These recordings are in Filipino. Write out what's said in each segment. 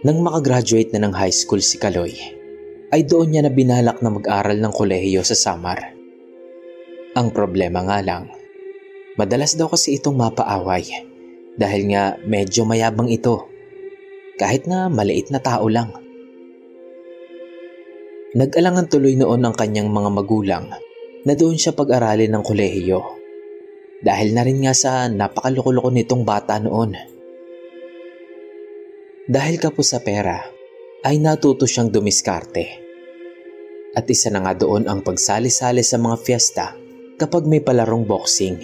Nang makagraduate na ng high school si Kaloy, ay doon niya na binalak na mag-aral ng kolehiyo sa Samar. Ang problema nga lang, madalas daw kasi itong mapaaway dahil nga medyo mayabang ito kahit na maliit na tao lang. Nag-alangan tuloy noon ang kanyang mga magulang na doon siya pag-aralin ng kolehiyo dahil na rin nga sa napakaloko-loko nitong bata noon. Dahil kapos sa pera, ay natuto siyang dumiskarte. At isa na nga doon ang pagsali-sali sa mga fiesta kapag may palarong boxing.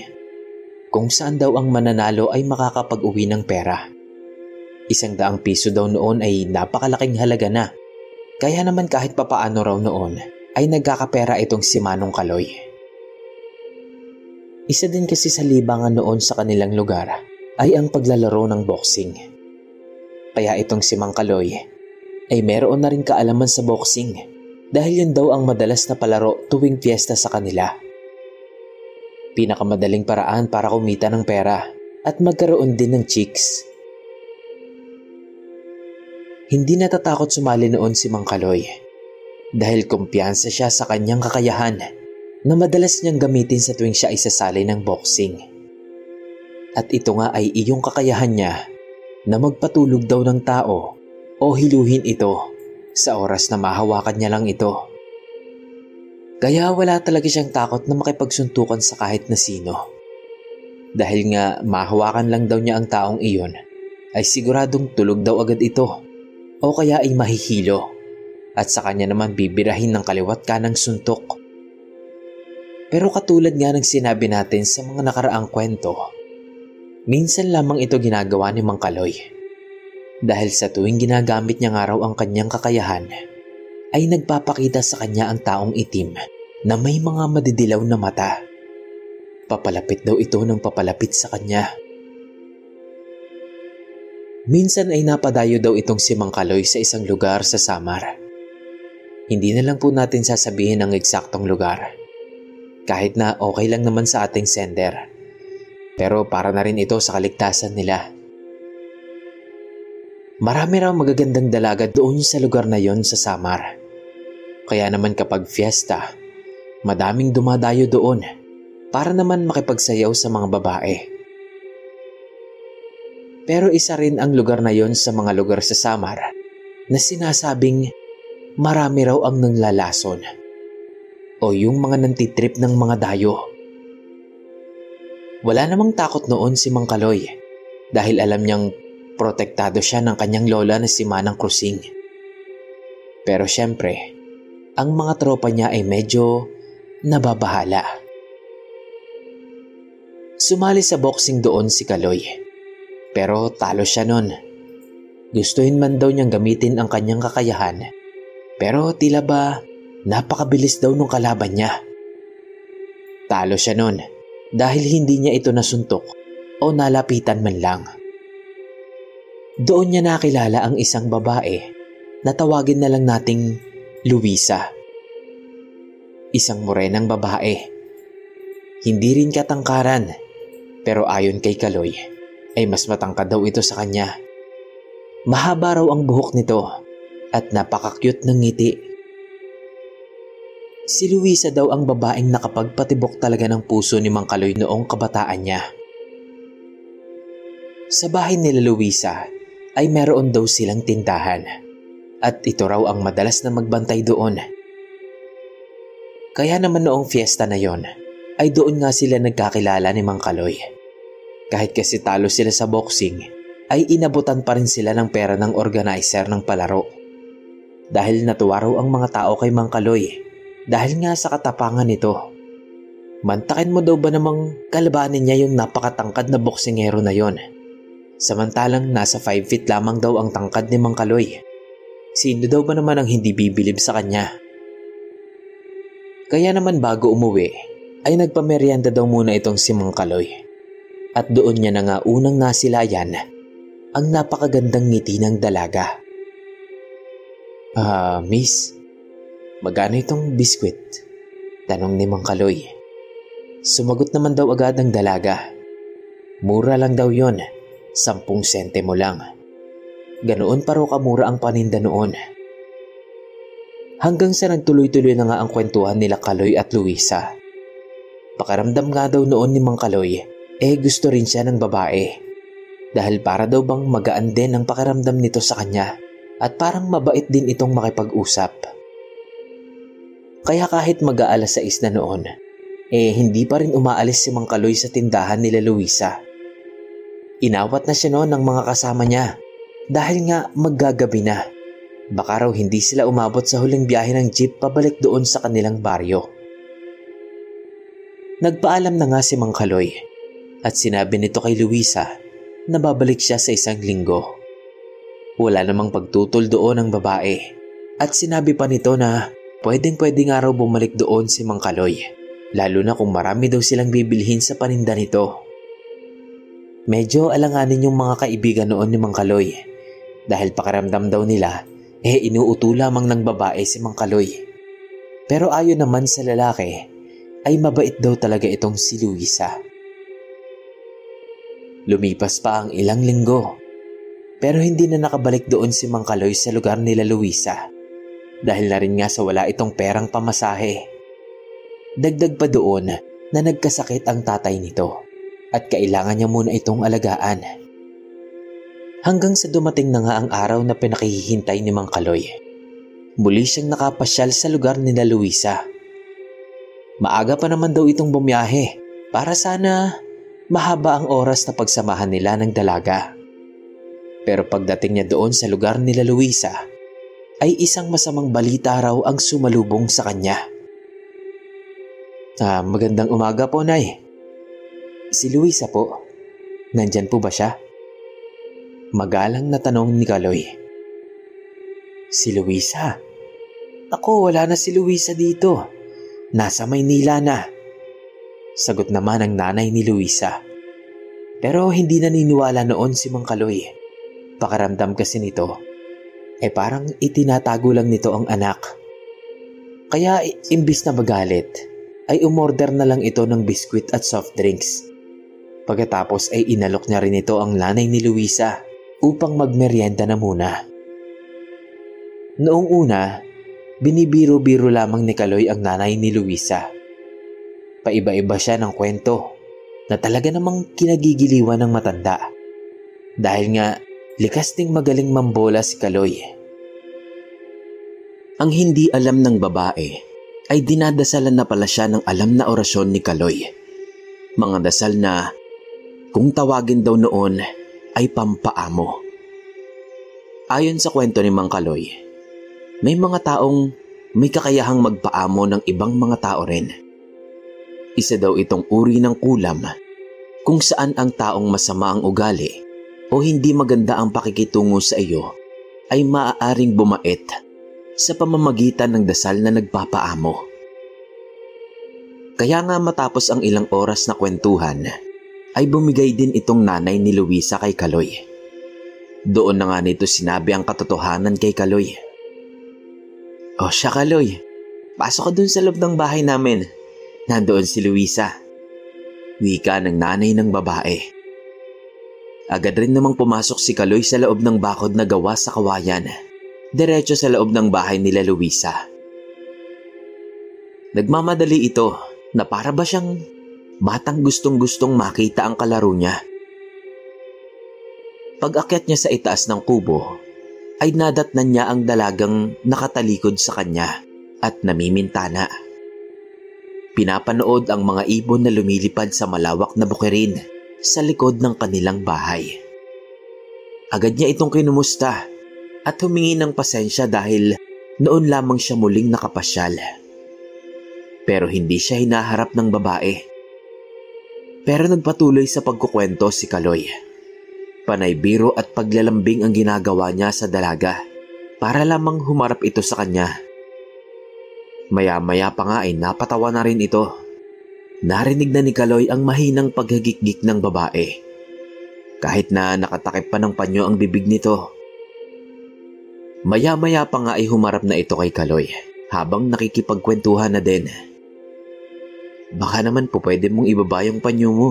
Kung saan daw ang mananalo ay makakapag-uwi ng pera. Isang daang piso daw noon ay napakalaking halaga na. Kaya naman kahit papaano raw noon ay nagkakapera itong si Manong Kaloy. Isa din kasi sa libangan noon sa kanilang lugar ay ang paglalaro ng boxing. Kaya itong si Mang Kaloy ay meron na rin kaalaman sa boxing dahil yun daw ang madalas na palaro tuwing fiesta sa kanila. Pinakamadaling paraan para kumita ng pera at magkaroon din ng chicks. Hindi natatakot sumali noon si Mang Kaloy dahil kumpiyansa siya sa kanyang kakayahan na madalas niyang gamitin sa tuwing siya ay sasali ng boxing. At ito nga ay iyong kakayahan niya na magpatulog daw ng tao o hiluhin ito sa oras na mahawakan niya lang ito. Kaya wala talaga siyang takot na makipagsuntukan sa kahit na sino. Dahil nga mahawakan lang daw niya ang taong iyon, ay siguradong tulog daw agad ito o kaya ay mahihilo at sa kanya naman bibirahin ng kaliwat ka ng suntok. Pero katulad nga ng sinabi natin sa mga nakaraang kwento, minsan lamang ito ginagawa ni Mang Kaloy. Dahil sa tuwing ginagamit niya nga raw ang kanyang kakayahan, ay nagpapakita sa kanya ang taong itim na may mga madidilaw na mata. Papalapit daw ito ng papalapit sa kanya. Minsan ay napadayo daw itong si Mang Kaloy sa isang lugar sa Samar. Hindi na lang po natin sasabihin ang eksaktong lugar. Kahit na okay lang naman sa ating sender. Pero para na rin ito sa kaligtasan nila. Marami raw magagandang dalaga doon sa lugar na yon sa Samar. Kaya naman kapag fiesta, madaming dumadayo doon para naman makipagsayaw sa mga babae. Pero isa rin ang lugar na yon sa mga lugar sa Samar na sinasabing marami raw ang nanglalason o yung mga nantitrip ng mga dayo. Wala namang takot noon si Mang Kaloy dahil alam niyang protektado siya ng kanyang lola na si Manang Krusing. Pero syempre, ang mga tropa niya ay medyo nababahala. Sumali sa boxing doon si Kaloy. Pero talo siya nun. Gustuhin man daw niyang gamitin ang kanyang kakayahan. Pero tila ba napakabilis daw nung kalaban niya. Talo siya nun dahil hindi niya ito nasuntok o nalapitan man lang. Doon niya nakilala ang isang babae na tawagin na lang nating Luisa. Isang morenang babae. Hindi rin katangkaran pero ayon kay Kaloy ay mas matangkad daw ito sa kanya. Mahaba raw ang buhok nito at napaka-cute ng ngiti. Si Luisa daw ang babaeng nakapagpatibok talaga ng puso ni Mang Kaloy noong kabataan niya. Sa bahay nila Luisa ay meron daw silang tindahan at ito raw ang madalas na magbantay doon. Kaya naman noong fiesta na yon ay doon nga sila nagkakilala ni Mang Kaloy. Kahit kasi talo sila sa boxing, ay inabutan pa rin sila ng pera ng organizer ng palaro. Dahil natuwa raw ang mga tao kay Mang Kaloy dahil nga sa katapangan nito. Mantakin mo daw ba namang kalabanin niya yung napakatangkad na boksingero na yon? Samantalang nasa 5 feet lamang daw ang tangkad ni Mang Kaloy. Sino daw ba naman ang hindi bibilib sa kanya? Kaya naman bago umuwi, ay nagpameryenda daw muna itong si Mang Kaloy. At doon niya na nga unang nasilayan ang napakagandang ngiti ng dalaga. Ah, miss, magkano itong biskwit? Tanong ni Mang Kaloy. Sumagot naman daw agad ang dalaga. Mura lang daw yon, sampung sentimo lang. Ganoon pa raw kamura ang paninda noon. Hanggang sa nagtuloy-tuloy na nga ang kwentuhan nila Kaloy at Luisa. Pakaramdam nga daw noon ni Mang Kaloy, eh gusto rin siya ng babae. Dahil para daw bang magaan din ang pakiramdam nito sa kanya at parang mabait din itong makipag-usap. Kaya kahit mag-aalas sa na noon, eh hindi pa rin umaalis si Mang Kaloy sa tindahan nila Luisa. Inawat na siya noon ng mga kasama niya dahil nga maggagabi na. Baka raw hindi sila umabot sa huling biyahe ng jeep pabalik doon sa kanilang baryo. Nagpaalam na nga si Mang Kaloy at sinabi nito kay Luisa na babalik siya sa isang linggo. Wala namang pagtutol doon ang babae at sinabi pa nito na pwedeng pwede nga raw bumalik doon si Mang Kaloy lalo na kung marami daw silang bibilhin sa paninda nito. Medyo alanganin yung mga kaibigan noon ni Mang Kaloy dahil pakiramdam daw nila eh inuuto lamang ng babae si Mang Kaloy. Pero ayon naman sa lalaki, ay mabait daw talaga itong si Luisa. Lumipas pa ang ilang linggo, pero hindi na nakabalik doon si Mang Kaloy sa lugar nila Luisa dahil na rin nga sa wala itong perang pamasahe. Dagdag pa doon na nagkasakit ang tatay nito at kailangan niya muna itong alagaan. Hanggang sa dumating na nga ang araw na pinakihintay ni Mang Kaloy. Muli siyang nakapasyal sa lugar nila Luisa. Maaga pa naman daw itong bumiyahe para sana mahaba ang oras na pagsamahan nila ng dalaga. Pero pagdating niya doon sa lugar nila Luisa, ay isang masamang balita raw ang sumalubong sa kanya. Ah, magandang umaga po, Nay. Si Luisa po. Nandyan po ba siya? Magalang na tanong ni Kaloy. Si Luisa? Ako, wala na si Luisa dito. Nasa Maynila na. Sagot naman ang nanay ni Luisa. Pero hindi naniniwala noon si Mang Kaloy. Pakaramdam kasi nito, eh parang itinatago lang nito ang anak. Kaya imbis na magalit, ay umorder na lang ito ng biskwit at soft drinks. Pagkatapos ay inalok niya rin ito ang nanay ni Luisa upang magmeryenda na muna. Noong una, binibiro-biro lamang ni Kaloy ang nanay ni Luisa. Paiba-iba siya ng kwento na talaga namang kinagigiliwan ng matanda. Dahil nga, likas ding magaling mambola si Kaloy. Ang hindi alam ng babae ay dinadasalan na pala siya ng alam na orasyon ni Kaloy. Mga dasal na kung tawagin daw noon ay pampaamo. Ayon sa kwento ni Mang Kaloy, may mga taong may kakayahang magpaamo ng ibang mga tao rin. Isa daw itong uri ng kulam kung saan ang taong masama ang ugali o hindi maganda ang pakikitungo sa iyo ay maaaring bumait sa pamamagitan ng dasal na nagpapaamo. Kaya nga matapos ang ilang oras na kwentuhan, ay bumigay din itong nanay ni Luisa kay Kaloy. Doon na nga nito sinabi ang katotohanan kay Kaloy. O siya Kaloy, pasok ka dun sa loob ng bahay namin. Nandoon si Luisa. Wika ng nanay ng babae. Agad rin namang pumasok si Kaloy sa loob ng bakod na gawa sa kawayan. Diretso sa loob ng bahay nila Luisa. Nagmamadali ito na para ba siyang batang gustong-gustong makita ang kalaro niya. Pag-akyat niya sa itaas ng kubo, ay nadatnan niya ang dalagang nakatalikod sa kanya at namimintana. Pinapanood ang mga ibon na lumilipad sa malawak na bukirin sa likod ng kanilang bahay. Agad niya itong kinumusta at humingi ng pasensya dahil noon lamang siya muling nakapasyal. Pero hindi siya hinaharap ng babae. Pero nagpatuloy sa pagkukwento si Kaloy. Panay biro at paglalambing ang ginagawa niya sa dalaga para lamang humarap ito sa kanya. Maya-maya pa nga ay napatawa na rin ito. Narinig na ni Kaloy ang mahinang paghagikgik ng babae. Kahit na nakatakip pa ng panyo ang bibig nito. Maya-maya pa nga ay humarap na ito kay Kaloy habang nakikipagkwentuhan na din. Baka naman po pwede mong ibaba yung panyo mo.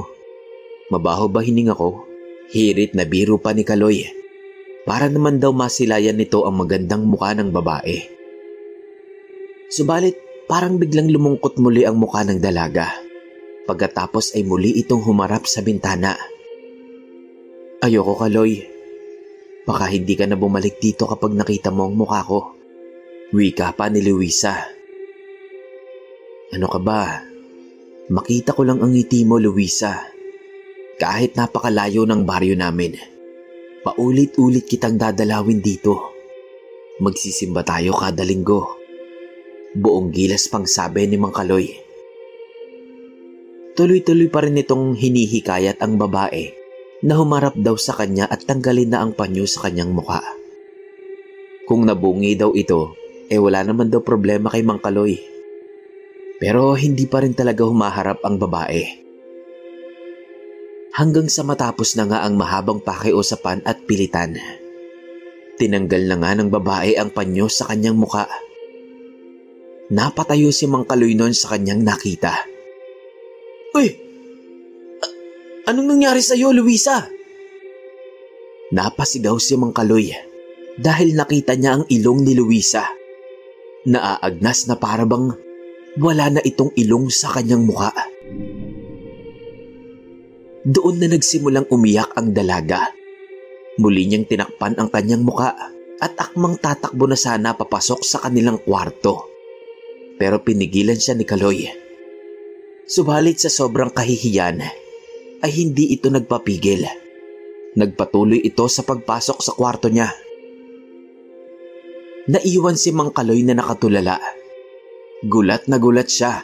Mabaho ba hininga ko? Hirit na biro pa ni Kaloy. Para naman daw masilayan nito ang magandang mukha ng babae. Subalit parang biglang lumungkot muli ang mukha ng dalaga. Pagkatapos ay muli itong humarap sa bintana. Ayoko Kaloy. Baka hindi ka na bumalik dito kapag nakita mo ang mukha ko. Wika pa ni Luisa. Ano ka ba? Makita ko lang ang ngiti mo, Luisa. Kahit napakalayo ng baryo namin, paulit-ulit kitang dadalawin dito. Magsisimba tayo kada linggo. Buong gilas pang sabi ni Mang Kaloy. Tuloy-tuloy pa rin itong hinihikayat ang babae na humarap daw sa kanya at tanggalin na ang panyo sa kanyang mukha. Kung nabungi daw ito, eh wala naman daw problema kay Mang Kaloy. Pero hindi pa rin talaga humaharap ang babae hanggang sa matapos na nga ang mahabang pakiusapan at pilitan. Tinanggal na nga ng babae ang panyo sa kanyang muka. Napatayo si Mang Kaloy noon sa kanyang nakita. Uy! A- anong nangyari sa iyo, Luisa? Napasigaw si Mang Kaloy dahil nakita niya ang ilong ni Luisa. Naaagnas na parabang wala na itong ilong sa kanyang muka. Doon na nagsimulang umiyak ang dalaga. Muli niyang tinakpan ang kanyang muka at akmang tatakbo na sana papasok sa kanilang kwarto. Pero pinigilan siya ni Kaloy. Subalit sa sobrang kahihiyan ay hindi ito nagpapigil. Nagpatuloy ito sa pagpasok sa kwarto niya. Naiwan si Mang Kaloy na nakatulala. Gulat na gulat siya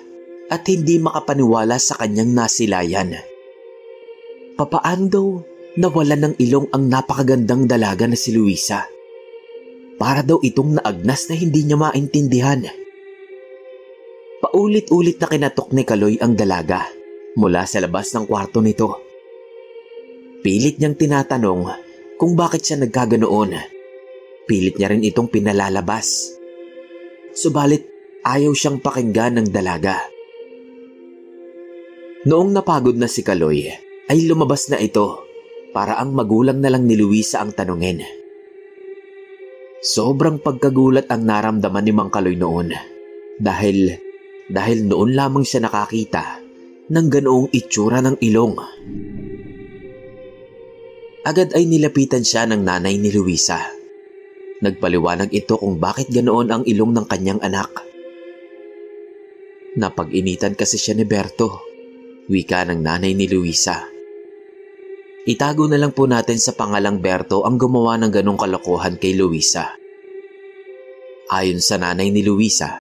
at hindi makapaniwala sa kanyang nasilayan papaano daw nawala ng ilong ang napakagandang dalaga na si Luisa. Para daw itong naagnas na hindi niya maintindihan. Paulit-ulit na kinatok ni Kaloy ang dalaga mula sa labas ng kwarto nito. Pilit niyang tinatanong kung bakit siya nagkaganoon. Pilit niya rin itong pinalalabas. Subalit ayaw siyang pakinggan ng dalaga. Noong napagod na si Kaloy, ay lumabas na ito para ang magulang na lang ni Luisa ang tanungin. Sobrang pagkagulat ang naramdaman ni Mang Kaloy noon dahil dahil noon lamang siya nakakita ng ganoong itsura ng ilong. Agad ay nilapitan siya ng nanay ni Luisa. Nagpaliwanag ito kung bakit ganoon ang ilong ng kanyang anak. Napag-initan kasi siya ni Berto, wika ng nanay ni Luisa. Itago na lang po natin sa pangalang Berto ang gumawa ng ganong kalokohan kay Luisa. Ayon sa nanay ni Luisa,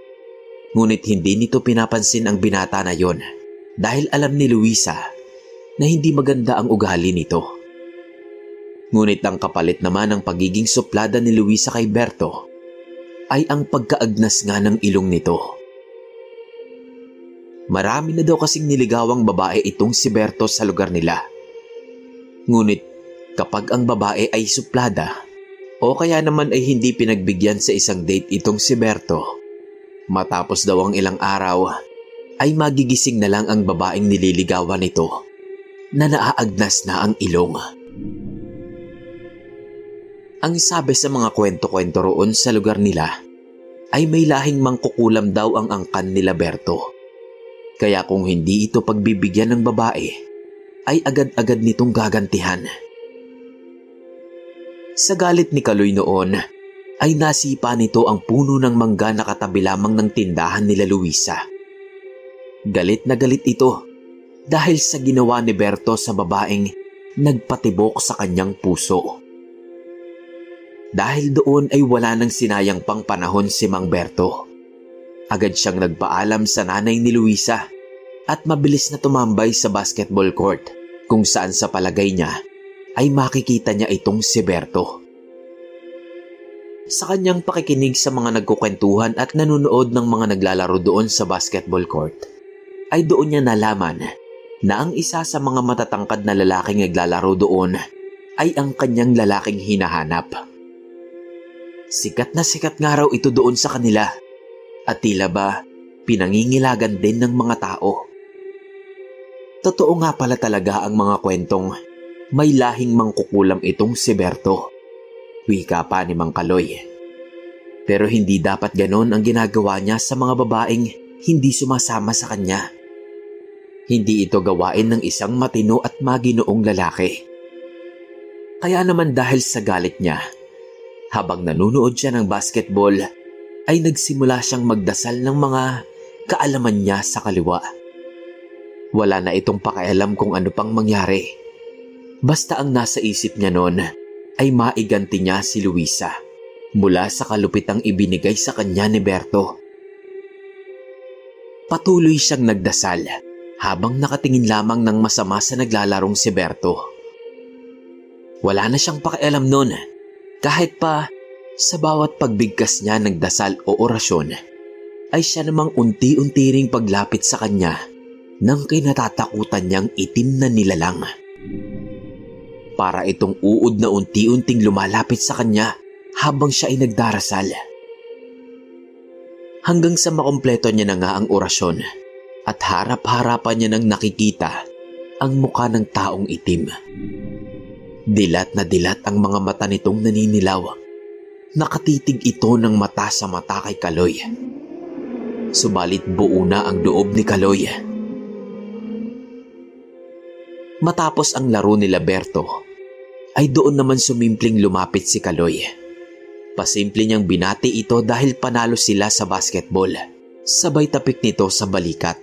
Ngunit hindi nito pinapansin ang binata na yon dahil alam ni Luisa na hindi maganda ang ugali nito. Ngunit ang kapalit naman ng pagiging suplada ni Luisa kay Berto ay ang pagkaagnas nga ng ilong nito. Marami na daw kasing niligawang babae itong si Berto sa lugar nila. Ngunit kapag ang babae ay suplada o kaya naman ay hindi pinagbigyan sa isang date itong si Berto, matapos daw ang ilang araw ay magigising na lang ang babaeng nililigawan nito na naaagnas na ang ilong. Ang sabi sa mga kwento-kwento roon sa lugar nila ay may lahing mangkukulam daw ang angkan nila Berto. Kaya kung hindi ito pagbibigyan ng babae, ay agad-agad nitong gagantihan. Sa galit ni Kaloy noon, ay nasipa nito ang puno ng mangga na katabi lamang ng tindahan nila Luisa. Galit na galit ito dahil sa ginawa ni Berto sa babaeng nagpatibok sa kanyang puso. Dahil doon ay wala nang sinayang pang panahon si Mang Berto. Agad siyang nagpaalam sa nanay ni Luisa at mabilis na tumambay sa basketball court kung saan sa palagay niya ay makikita niya itong si Berto. Sa kanyang pakikinig sa mga nagkukwentuhan at nanonood ng mga naglalaro doon sa basketball court, ay doon niya nalaman na ang isa sa mga matatangkad na lalaking naglalaro doon ay ang kanyang lalaking hinahanap. Sikat na sikat nga raw ito doon sa kanila at tila ba pinangingilagan din ng mga tao. Totoo nga pala talaga ang mga kwentong may lahing mangkukulam itong si Berto. Wika pa ni Mang Kaloy. Pero hindi dapat ganon ang ginagawa niya sa mga babaeng hindi sumasama sa kanya. Hindi ito gawain ng isang matino at maginoong lalaki. Kaya naman dahil sa galit niya, habang nanunood siya ng basketball, ay nagsimula siyang magdasal ng mga kaalaman niya sa kaliwa. Wala na itong pakialam kung ano pang mangyari. Basta ang nasa isip niya noon ay maiganti niya si Luisa mula sa kalupitang ibinigay sa kanya ni Berto. Patuloy siyang nagdasal habang nakatingin lamang ng masama sa naglalarong si Berto. Wala na siyang pakialam noon kahit pa sa bawat pagbigkas niya ng dasal o orasyon ay siya namang unti-unti ring paglapit sa kanya ng kinatatakutan niyang itim na nilalang. Para itong uod na unti-unting lumalapit sa kanya habang siya ay nagdarasal. Hanggang sa makompleto niya na nga ang orasyon at harap-harapan niya nang nakikita ang muka ng taong itim. Dilat na dilat ang mga mata nitong naninilaw. Nakatitig ito ng mata sa mata kay Kaloy. Subalit buo na ang loob ni Kaloy. Matapos ang laro ni Berto, ay doon naman sumimpling lumapit si Kaloy. Pasimple niyang binati ito dahil panalo sila sa basketball. Sabay tapik nito sa balikat.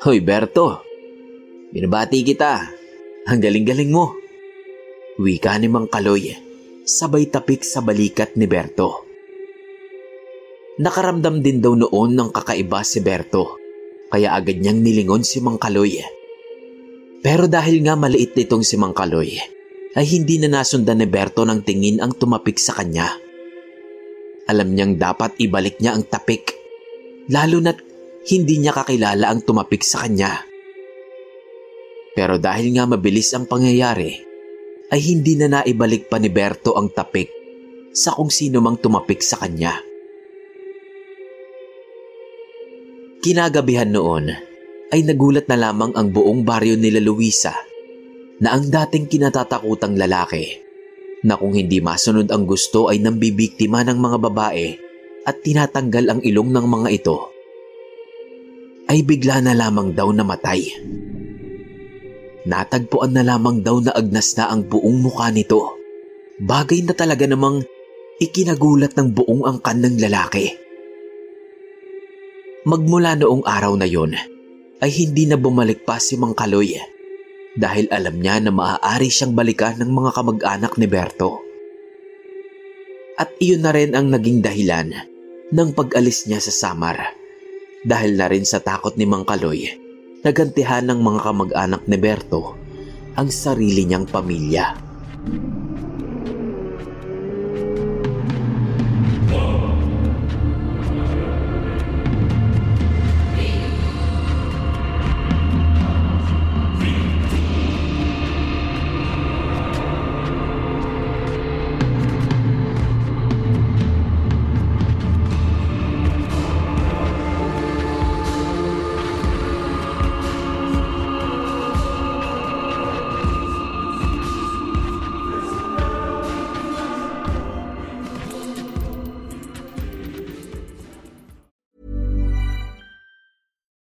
Hoy Berto, binabati kita. Ang galing-galing mo. Wika ni Mang Kaloy, sabay tapik sa balikat ni Berto. Nakaramdam din daw noon ng kakaiba si Berto, kaya agad niyang nilingon si Mang Kaloy Pero dahil nga maliit nitong si Mang Kaloy, ay hindi na nasundan ni Berto ng tingin ang tumapik sa kanya. Alam niyang dapat ibalik niya ang tapik, lalo na't hindi niya kakilala ang tumapik sa kanya. Pero dahil nga mabilis ang pangyayari, ay hindi na naibalik pa ni Berto ang tapik sa kung sino mang tumapik sa kanya. Kinagabihan noon ay nagulat na lamang ang buong baryo nila Luisa na ang dating kinatatakutang lalaki na kung hindi masunod ang gusto ay nambibiktima ng mga babae at tinatanggal ang ilong ng mga ito ay bigla na lamang daw namatay. Natagpuan na lamang daw na agnas na ang buong mukha nito. Bagay na talaga namang ikinagulat ng buong angkan ng lalaki. Magmula noong araw na yon, ay hindi na bumalik pa si Mang Kaloy dahil alam niya na maaari siyang balikan ng mga kamag-anak ni Berto. At iyon na rin ang naging dahilan ng pag-alis niya sa Samar dahil na rin sa takot ni Mang Kaloy nagantihan ng mga kamag-anak ni Berto ang sarili niyang pamilya.